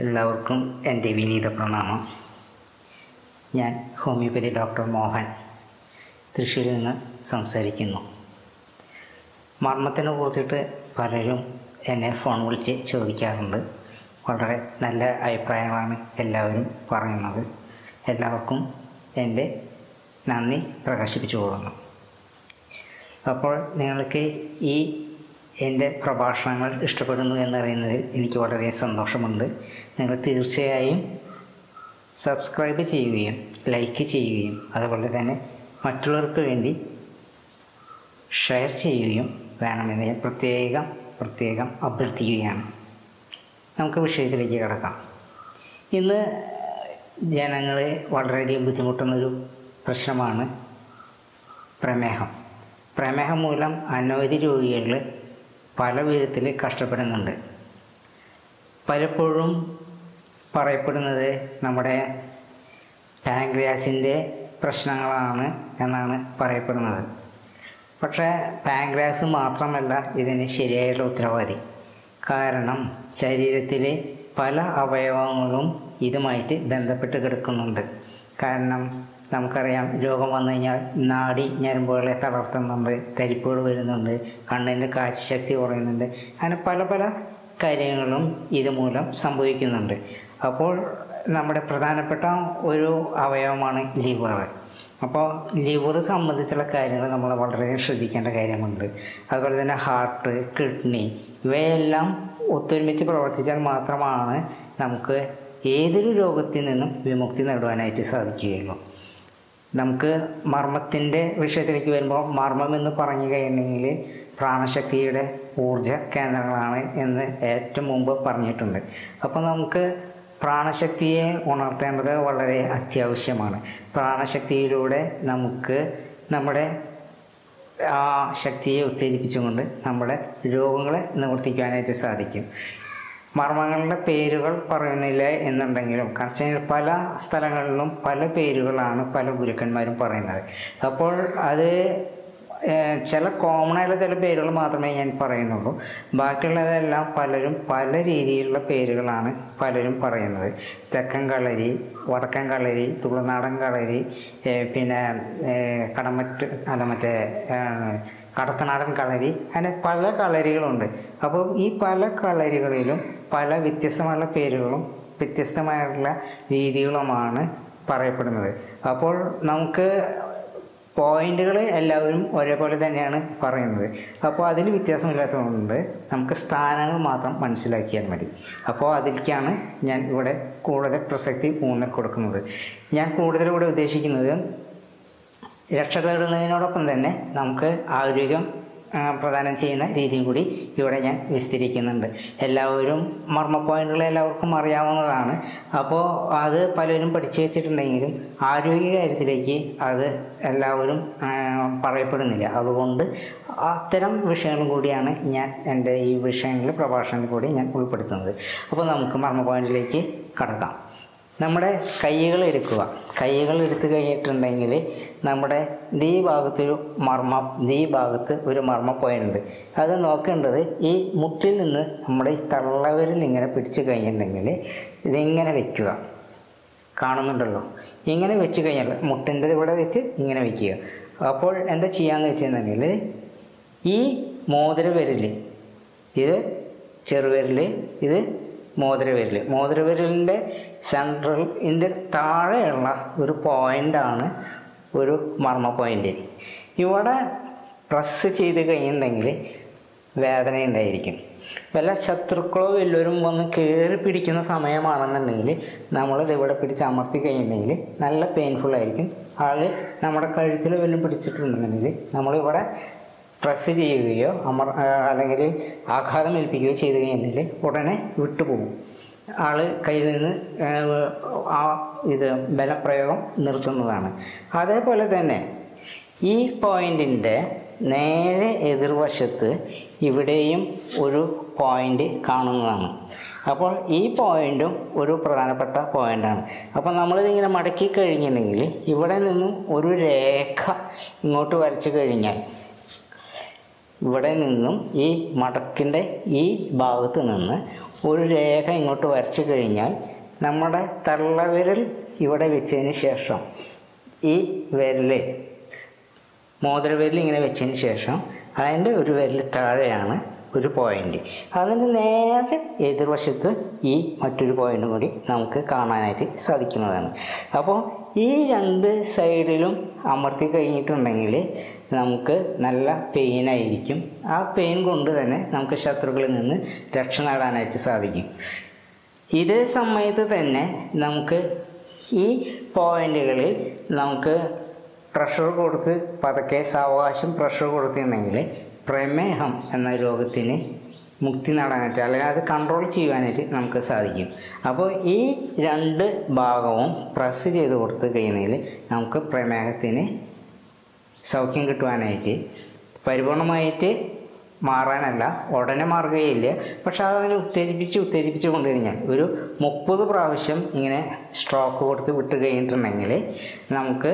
എല്ലാവർക്കും എന്റെ വിനീത പ്രണാമം. ഞാൻ ഹോമിയോപ്പതി ഡോക്ടർ മോഹൻ തൃശ്ശൂരിൽ നിന്ന് സംസാരിക്കുന്നു. മർമ്മത്തിനെ കുറിച്ചിട്ട് പലരും എന്നെ ഫോൺ വിളിച്ച് ചോദിക്കാറുണ്ട്. വളരെ നല്ല അഭിപ്രായങ്ങളാണ് എല്ലാവരും പറയുന്നത്. എല്ലാവർക്കും എന്റെ നന്ദി പ്രകാശിപ്പിച്ചു കൊടുക്കണം അപ്പോൾ നിങ്ങൾക്ക് ഈ എന്റെ പ്രഭാഷണങ്ങൾ ഇഷ്ടപ്പെടുന്നു എന്നറിയുന്നതിൽ എനിക്ക് വളരെ സന്തോഷമുണ്ട്. നിങ്ങൾ തീർച്ചയായും സബ്സ്ക്രൈബ് ചെയ്യുകയും ലൈക്ക് ചെയ്യുകയും അതുപോലെ തന്നെ മറ്റുള്ളവർക്ക് വേണ്ടി ഷെയർ ചെയ്യുകയും വേണമെന്ന് ഞാൻ പ്രത്യേകം പ്രത്യേകം അഭ്യർത്ഥിക്കുകയാണ്. നമുക്ക് വിഷയത്തിലേക്ക് കിടക്കാം. ഇന്ന് ജനങ്ങളെ വളരെയധികം ബുദ്ധിമുട്ടുന്നൊരു പ്രശ്നമാണ് പ്രമേഹം. പ്രമേഹം മൂലം അനവധി രോഗികൾ പല വിധത്തിൽ കഷ്ടപ്പെടുന്നുണ്ട്. പലപ്പോഴും പറയപ്പെടുന്നത് നമ്മുടെ പാങ്ക്രിയാസിന്റെ പ്രശ്നങ്ങളാണ് എന്നാണ് പറയപ്പെടുന്നത്. പക്ഷേ പാങ്ക്രിയാസ് മാത്രമല്ല ഇതിന് ശരിയായുള്ള ഉത്തരവാദി. കാരണം ശരീരത്തിലെ പല അവയവങ്ങളും ഇതുമായിട്ട് ബന്ധപ്പെട്ട് കിടക്കുന്നുണ്ട്. കാരണം നമുക്കറിയാം രോഗം വന്നു കഴിഞ്ഞാൽ നാടി ഞരമ്പുകളെ തളർത്തുന്നുണ്ട് തരിപ്പുകൾ വരുന്നുണ്ട് കണ്ണിന്റെ കാഴ്ചശക്തി കുറയുന്നുണ്ട്. അങ്ങനെ പല പല കാര്യങ്ങളും ഇതുമൂലം സംഭവിക്കുന്നുണ്ട്. അപ്പോൾ നമ്മുടെ പ്രധാനപ്പെട്ട ഒരു അവയവമാണ് ലിവർ. അപ്പോൾ ലിവർ സംബന്ധിച്ചുള്ള കാര്യങ്ങൾ നമ്മൾ വളരെയധികം ശ്രദ്ധിക്കേണ്ട കാര്യമുണ്ട്. അതുപോലെ തന്നെ ഹാർട്ട് കിഡ്നി ഇവയെല്ലാം ഒത്തൊരുമിച്ച് പ്രവർത്തിച്ചാൽ മാത്രമാണ് നമുക്ക് ഏതൊരു രോഗത്തിൽ നിന്നും വിമുക്തി നേടുവാനായിട്ട് സാധിക്കുകയുള്ളൂ. നമുക്ക് മർമ്മത്തിന്റെ വിഷയത്തിലേക്ക് വരുമ്പോൾ മർമ്മം എന്ന് പറഞ്ഞു കഴിഞ്ഞെങ്കിൽ പ്രാണശക്തിയുടെ ഊർജ കേന്ദ്രങ്ങളാണ് എന്ന് ഏറ്റവും മുമ്പ് പറഞ്ഞിട്ടുണ്ട്. അപ്പോൾ നമുക്ക് പ്രാണശക്തിയെ ഉണർത്തേണ്ടത് വളരെ അത്യാവശ്യമാണ്. പ്രാണശക്തിയിലൂടെ നമുക്ക് നമ്മുടെ ആ ശക്തിയെ ഉത്തേജിപ്പിച്ചുകൊണ്ട് നമ്മുടെ രോഗങ്ങളെ നിവർത്തിക്കാനായിട്ട് സാധിക്കും. മർമ്മങ്ങളുടെ പേരുകൾ പറയുന്നില്ല എന്നുണ്ടെങ്കിലും കാരണം പല സ്ഥലങ്ങളിലും പല പേരുകളാണ് പല ഗുരുക്കന്മാരും പറയുന്നത്. അപ്പോൾ അത് ചില കോമൺ ആയുള്ള ചില പേരുകൾ മാത്രമേ ഞാൻ പറയുന്നുള്ളൂ. ബാക്കിയുള്ളതെല്ലാം പലരും പല രീതിയിലുള്ള പേരുകളാണ് പലരും പറയുന്നത്. തെക്കൻ കളരി വടക്കൻ കളരി തുളുനാടൻ കളരി പിന്നെ കടമറ്റ് അല്ല മറ്റേ കടത്തനാടൻ കളരി. അങ്ങനെ പല കളരികളുണ്ട്. അപ്പോൾ ഈ പല കളരികളിലും പല വ്യത്യസ്തമായുള്ള പേരുകളും വ്യത്യസ്തമായിട്ടുള്ള രീതികളുമാണ് പറയപ്പെടുന്നത്. അപ്പോൾ നമുക്ക് പോയിന്റുകൾ എല്ലാവരും ഒരേപോലെ തന്നെയാണ് പറയുന്നത്. അപ്പോൾ അതിൽ വ്യത്യാസമില്ലാത്തതുകൊണ്ട് നമുക്ക് സ്ഥാനങ്ങൾ മാത്രം മനസ്സിലാക്കിയാൽ മതി. അപ്പോൾ അതിലേക്കാണ് ഞാൻ ഇവിടെ കൂടുതൽ പ്രസക്തി ഊന്നൽ കൊടുക്കുന്നത് ഞാൻ കൂടുതൽ ഇവിടെ ഉദ്ദേശിക്കുന്നത് രക്ഷ തേടുന്നതിനോടൊപ്പം തന്നെ നമുക്ക് ആരോഗ്യം പ്രദാനം ചെയ്യുന്ന രീതിയും കൂടി ഇവിടെ ഞാൻ വിസ്തരിക്കുന്നുണ്ട്. എല്ലാവരും മർമ്മ പോയിന്റുകൾ എല്ലാവർക്കും അറിയാവുന്നതാണ്. അപ്പോൾ അത് പലരും പഠിച്ചു വെച്ചിട്ടുണ്ടെങ്കിലും ആരോഗ്യ കാര്യത്തിലേക്ക് അത് എല്ലാവരും പറയപ്പെടുന്നില്ല. അതുകൊണ്ട് അത്തരം വിഷയങ്ങളും കൂടിയാണ് ഞാൻ എന്റെ ഈ വിഷയങ്ങളിൽ പ്രഭാഷണത്തിൽ കൂടി ഞാൻ ഉൾപ്പെടുത്തുന്നത്. അപ്പോൾ നമുക്ക് മർമ്മ പോയിന്റിലേക്ക് കടക്കാം. നമ്മുടെ കൈകൾ എടുക്കുക. കൈകൾ എടുത്തു കഴിഞ്ഞിട്ടുണ്ടെങ്കിൽ നമ്മുടെ ദീ ഭാഗത്തൊരു മർമ്മ ദീ ഭാഗത്ത് ഒരു മർമ്മ പോയിന്റ് അത് നോക്കേണ്ടത് ഈ മുട്ടിൽ നിന്ന് നമ്മുടെ ഈ തള്ളവരിൽ ഇങ്ങനെ പിടിച്ചു കഴിഞ്ഞിട്ടുണ്ടെങ്കിൽ ഇതിങ്ങനെ വെക്കുക. കാണുന്നുണ്ടല്ലോ? ഇങ്ങനെ വെച്ച് കഴിഞ്ഞാൽ മുട്ടിന്റെ ഇവിടെ വെച്ച് ഇങ്ങനെ വെക്കുക. അപ്പോൾ എന്താ ചെയ്യാന്ന് വെച്ചിട്ടുണ്ടെങ്കിൽ ഈ മോതിരവിരൽ ഇത് ചെറുവിരൽ ഇത് മോതിരവിരൽ മോതിരവിരലിന്റെ സെൻട്രലിന്റെ താഴെയുള്ള ഒരു പോയിന്റാണ് ഒരു മർമ്മ പോയിന്റ് ഇവിടെ പ്രസ് ചെയ്ത് കഴിഞ്ഞിട്ടുണ്ടെങ്കിൽ വേദന ഉണ്ടായിരിക്കും. വല്ല ശത്രുക്കളോ വല്ലവരും വന്ന് കയറി പിടിക്കുന്ന സമയമാണെന്നുണ്ടെങ്കിൽ നമ്മളിത് ഇവിടെ പിടിച്ച് അമർത്തി കഴിഞ്ഞിട്ടുണ്ടെങ്കിൽ നല്ല പെയിൻഫുൾ ആയിരിക്കും. ആൾ നമ്മുടെ കഴുത്തിൽ വല്ലതും പിടിച്ചിട്ടുണ്ടെന്നുണ്ടെങ്കിൽ നമ്മളിവിടെ പ്രസ് ചെയ്യുകയോ അമർ അല്ലെങ്കിൽ ആഘാതം ഏൽപ്പിക്കുകയോ ചെയ്തു കഴിഞ്ഞാൽ ഉടനെ വിട്ടുപോകും. ആൾ കയ്യിൽ നിന്ന് ആ ഇത് ബലപ്രയോഗം നിർത്തുന്നതാണ്. അതേപോലെ തന്നെ ഈ പോയിന്റിന്റെ നേരെ എതിർവശത്ത് ഇവിടെയും ഒരു പോയിന്റ് കാണുന്നതാണ്. അപ്പോൾ ഈ പോയിന്റും ഒരു പ്രധാനപ്പെട്ട പോയിന്റാണ് അപ്പോൾ നമ്മളിതിങ്ങനെ മടക്കി കഴിഞ്ഞിട്ടുണ്ടെങ്കിൽ ഇവിടെ നിന്നും ഒരു രേഖ ഇങ്ങോട്ട് വരച്ചു കഴിഞ്ഞാൽ ഇവിടെ നിന്നും ഈ മടക്കിന്റെ ഈ ഭാഗത്ത് നിന്ന് ഒരു രേഖ ഇങ്ങോട്ട് വരച്ചു കഴിഞ്ഞാൽ നമ്മുടെ തള്ളവിരൽ ഇവിടെ വെച്ചതിന് ശേഷം ഈ വിരൽ മോതിരവിരൽ ഇങ്ങനെ വെച്ചതിന് ശേഷം അതിന്റെ ഒരു വിരൽ താഴെയാണ് ഒരു പോയിന്റ് അതിന് നേരെ എതിർവശത്ത് ഈ മറ്റൊരു പോയിന്റ് കൂടി നമുക്ക് കാണാനായിട്ട് സാധിക്കുന്നതാണ്. അപ്പോൾ ഈ രണ്ട് സൈഡിലും അമർത്തി കഴിഞ്ഞിട്ടുണ്ടെങ്കിൽ നമുക്ക് നല്ല പെയിൻ ആയിരിക്കും. ആ പെയിൻ കൊണ്ട് തന്നെ നമുക്ക് ശത്രുക്കളിൽ നിന്ന് രക്ഷ നേടാനായിട്ട് സാധിക്കും. ഇതേ സമയത്ത് തന്നെ നമുക്ക് ഈ പോയിന്റുകളിൽ നമുക്ക് പ്രഷർ കൊടുത്ത് പതുക്കെ സാവകാശം പ്രഷർ കൊടുത്തിട്ടുണ്ടെങ്കിൽ പ്രമേഹം എന്ന രോഗത്തിന് മുക്തി നേടാനായിട്ട് അല്ലെങ്കിൽ അത് കൺട്രോൾ ചെയ്യുവാനായിട്ട് നമുക്ക് സാധിക്കും. അപ്പോൾ ഈ രണ്ട് ഭാഗവും പ്രസ് ചെയ്ത് കൊടുത്ത് കഴിയുന്നതിൽ നമുക്ക് പ്രമേഹത്തിന് സൗഖ്യം കിട്ടുവാനായിട്ട് പരിപൂർണമായിട്ട് മാറാനല്ല ഉടനെ മാറുകയില്ല. പക്ഷെ അതതിനെ ഉത്തേജിപ്പിച്ച് ഉത്തേജിപ്പിച്ച് കൊണ്ടുകഴിഞ്ഞാൽ ഒരു മുപ്പത് പ്രാവശ്യം ഇങ്ങനെ സ്ട്രോക്ക് കൊടുത്ത് വിട്ട് കഴിഞ്ഞിട്ടുണ്ടെങ്കിൽ നമുക്ക്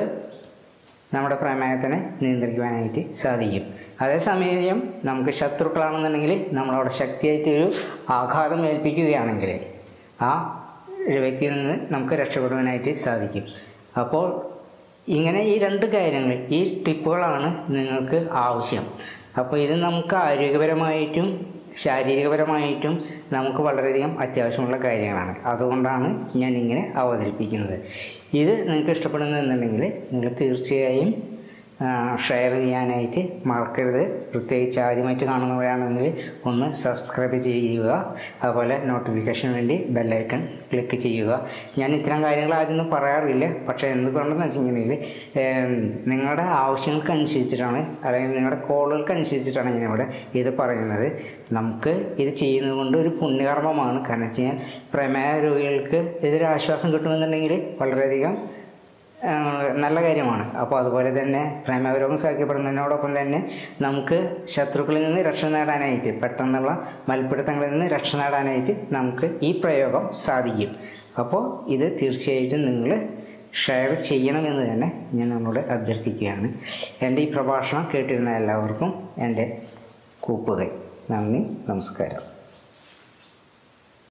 നമ്മുടെ പ്രമേഹത്തിനെ നിയന്ത്രിക്കുവാനായിട്ട് സാധിക്കും. അതേസമയം നമുക്ക് ശത്രുക്കളാണെന്നുണ്ടെങ്കിൽ നമ്മളവിടെ ശക്തിയായിട്ടൊരു ആഘാതം ഏൽപ്പിക്കുകയാണെങ്കിൽ ആ വ്യക്തിയിൽ നിന്ന് നമുക്ക് രക്ഷപ്പെടുവാനായിട്ട് സാധിക്കും. അപ്പോൾ ഇങ്ങനെ ഈ രണ്ട് കാര്യങ്ങൾ ഈ ടിപ്പുകളാണ് നിങ്ങൾക്ക് ആവശ്യം. അപ്പോൾ ഇത് നമുക്ക് ആരോഗ്യപരമായിട്ടും ശാരീരികപരമായിട്ടും നമുക്ക് വളരെയധികം അത്യാവശ്യമുള്ള കാര്യങ്ങളാണ്. അതുകൊണ്ടാണ് ഞാൻ ഇങ്ങനെ അവതരിപ്പിക്കുന്നത്. ഇത് നിങ്ങൾക്ക് ഇഷ്ടപ്പെടുന്നുണ്ടെങ്കിൽ നിങ്ങൾ തീർച്ചയായും ഷെയർ ചെയ്യാനായിട്ട് മറക്കരുത്. പ്രത്യേകിച്ച് ആദ്യമായിട്ട് കാണുന്നവരാണെങ്കിൽ ഒന്ന് സബ്സ്ക്രൈബ് ചെയ്യുക. അതുപോലെ നോട്ടിഫിക്കേഷന് വേണ്ടി ബെല്ലൈക്കൺ ക്ലിക്ക് ചെയ്യുക. ഞാൻ ഇത്തരം കാര്യങ്ങൾ ആദ്യമൊന്നും പറയാറില്ല. പക്ഷേ എന്തുകൊണ്ടെന്ന് വെച്ചിട്ടുണ്ടെങ്കിൽ നിങ്ങളുടെ ആവശ്യങ്ങൾക്ക് അനുസരിച്ചിട്ടാണ് അല്ലെങ്കിൽ നിങ്ങളുടെ കോളുകൾക്ക് അനുസരിച്ചിട്ടാണ് ഞാനിവിടെ ഇത് പറയുന്നത്. നമുക്ക് ഇത് ചെയ്യുന്നത് കൊണ്ട് ഒരു പുണ്യകർമ്മമാണ്. കാരണം വെച്ച് കഴിഞ്ഞാൽ പ്രമേഹ രോഗികൾക്ക് ഇതൊരു ആശ്വാസം കിട്ടുമെന്നുണ്ടെങ്കിൽ വളരെയധികം നല്ല കാര്യമാണ്. അപ്പോൾ അതുപോലെ തന്നെ പ്രേമരോഗം സഹിക്കപ്പെടുന്നതിനോടൊപ്പം തന്നെ നമുക്ക് ശത്രുക്കളിൽ നിന്ന് രക്ഷ നേടാനായിട്ട് പെട്ടെന്നുള്ള മൽപ്പിടുത്തങ്ങളിൽ നിന്ന് രക്ഷ നേടാനായിട്ട് നമുക്ക് ഈ പ്രയോഗം സാധിക്കും. അപ്പോൾ ഇത് തീർച്ചയായിട്ടും നിങ്ങൾ ഷെയർ ചെയ്യണമെന്ന് തന്നെ ഞാൻ നിങ്ങളോട് അഭ്യർത്ഥിക്കുകയാണ്. എന്റെ ഈ പ്രഭാഷണം കേട്ടിരുന്ന എല്ലാവർക്കും എന്റെ കൂപ്പുകൈ നന്ദി നമസ്കാരം.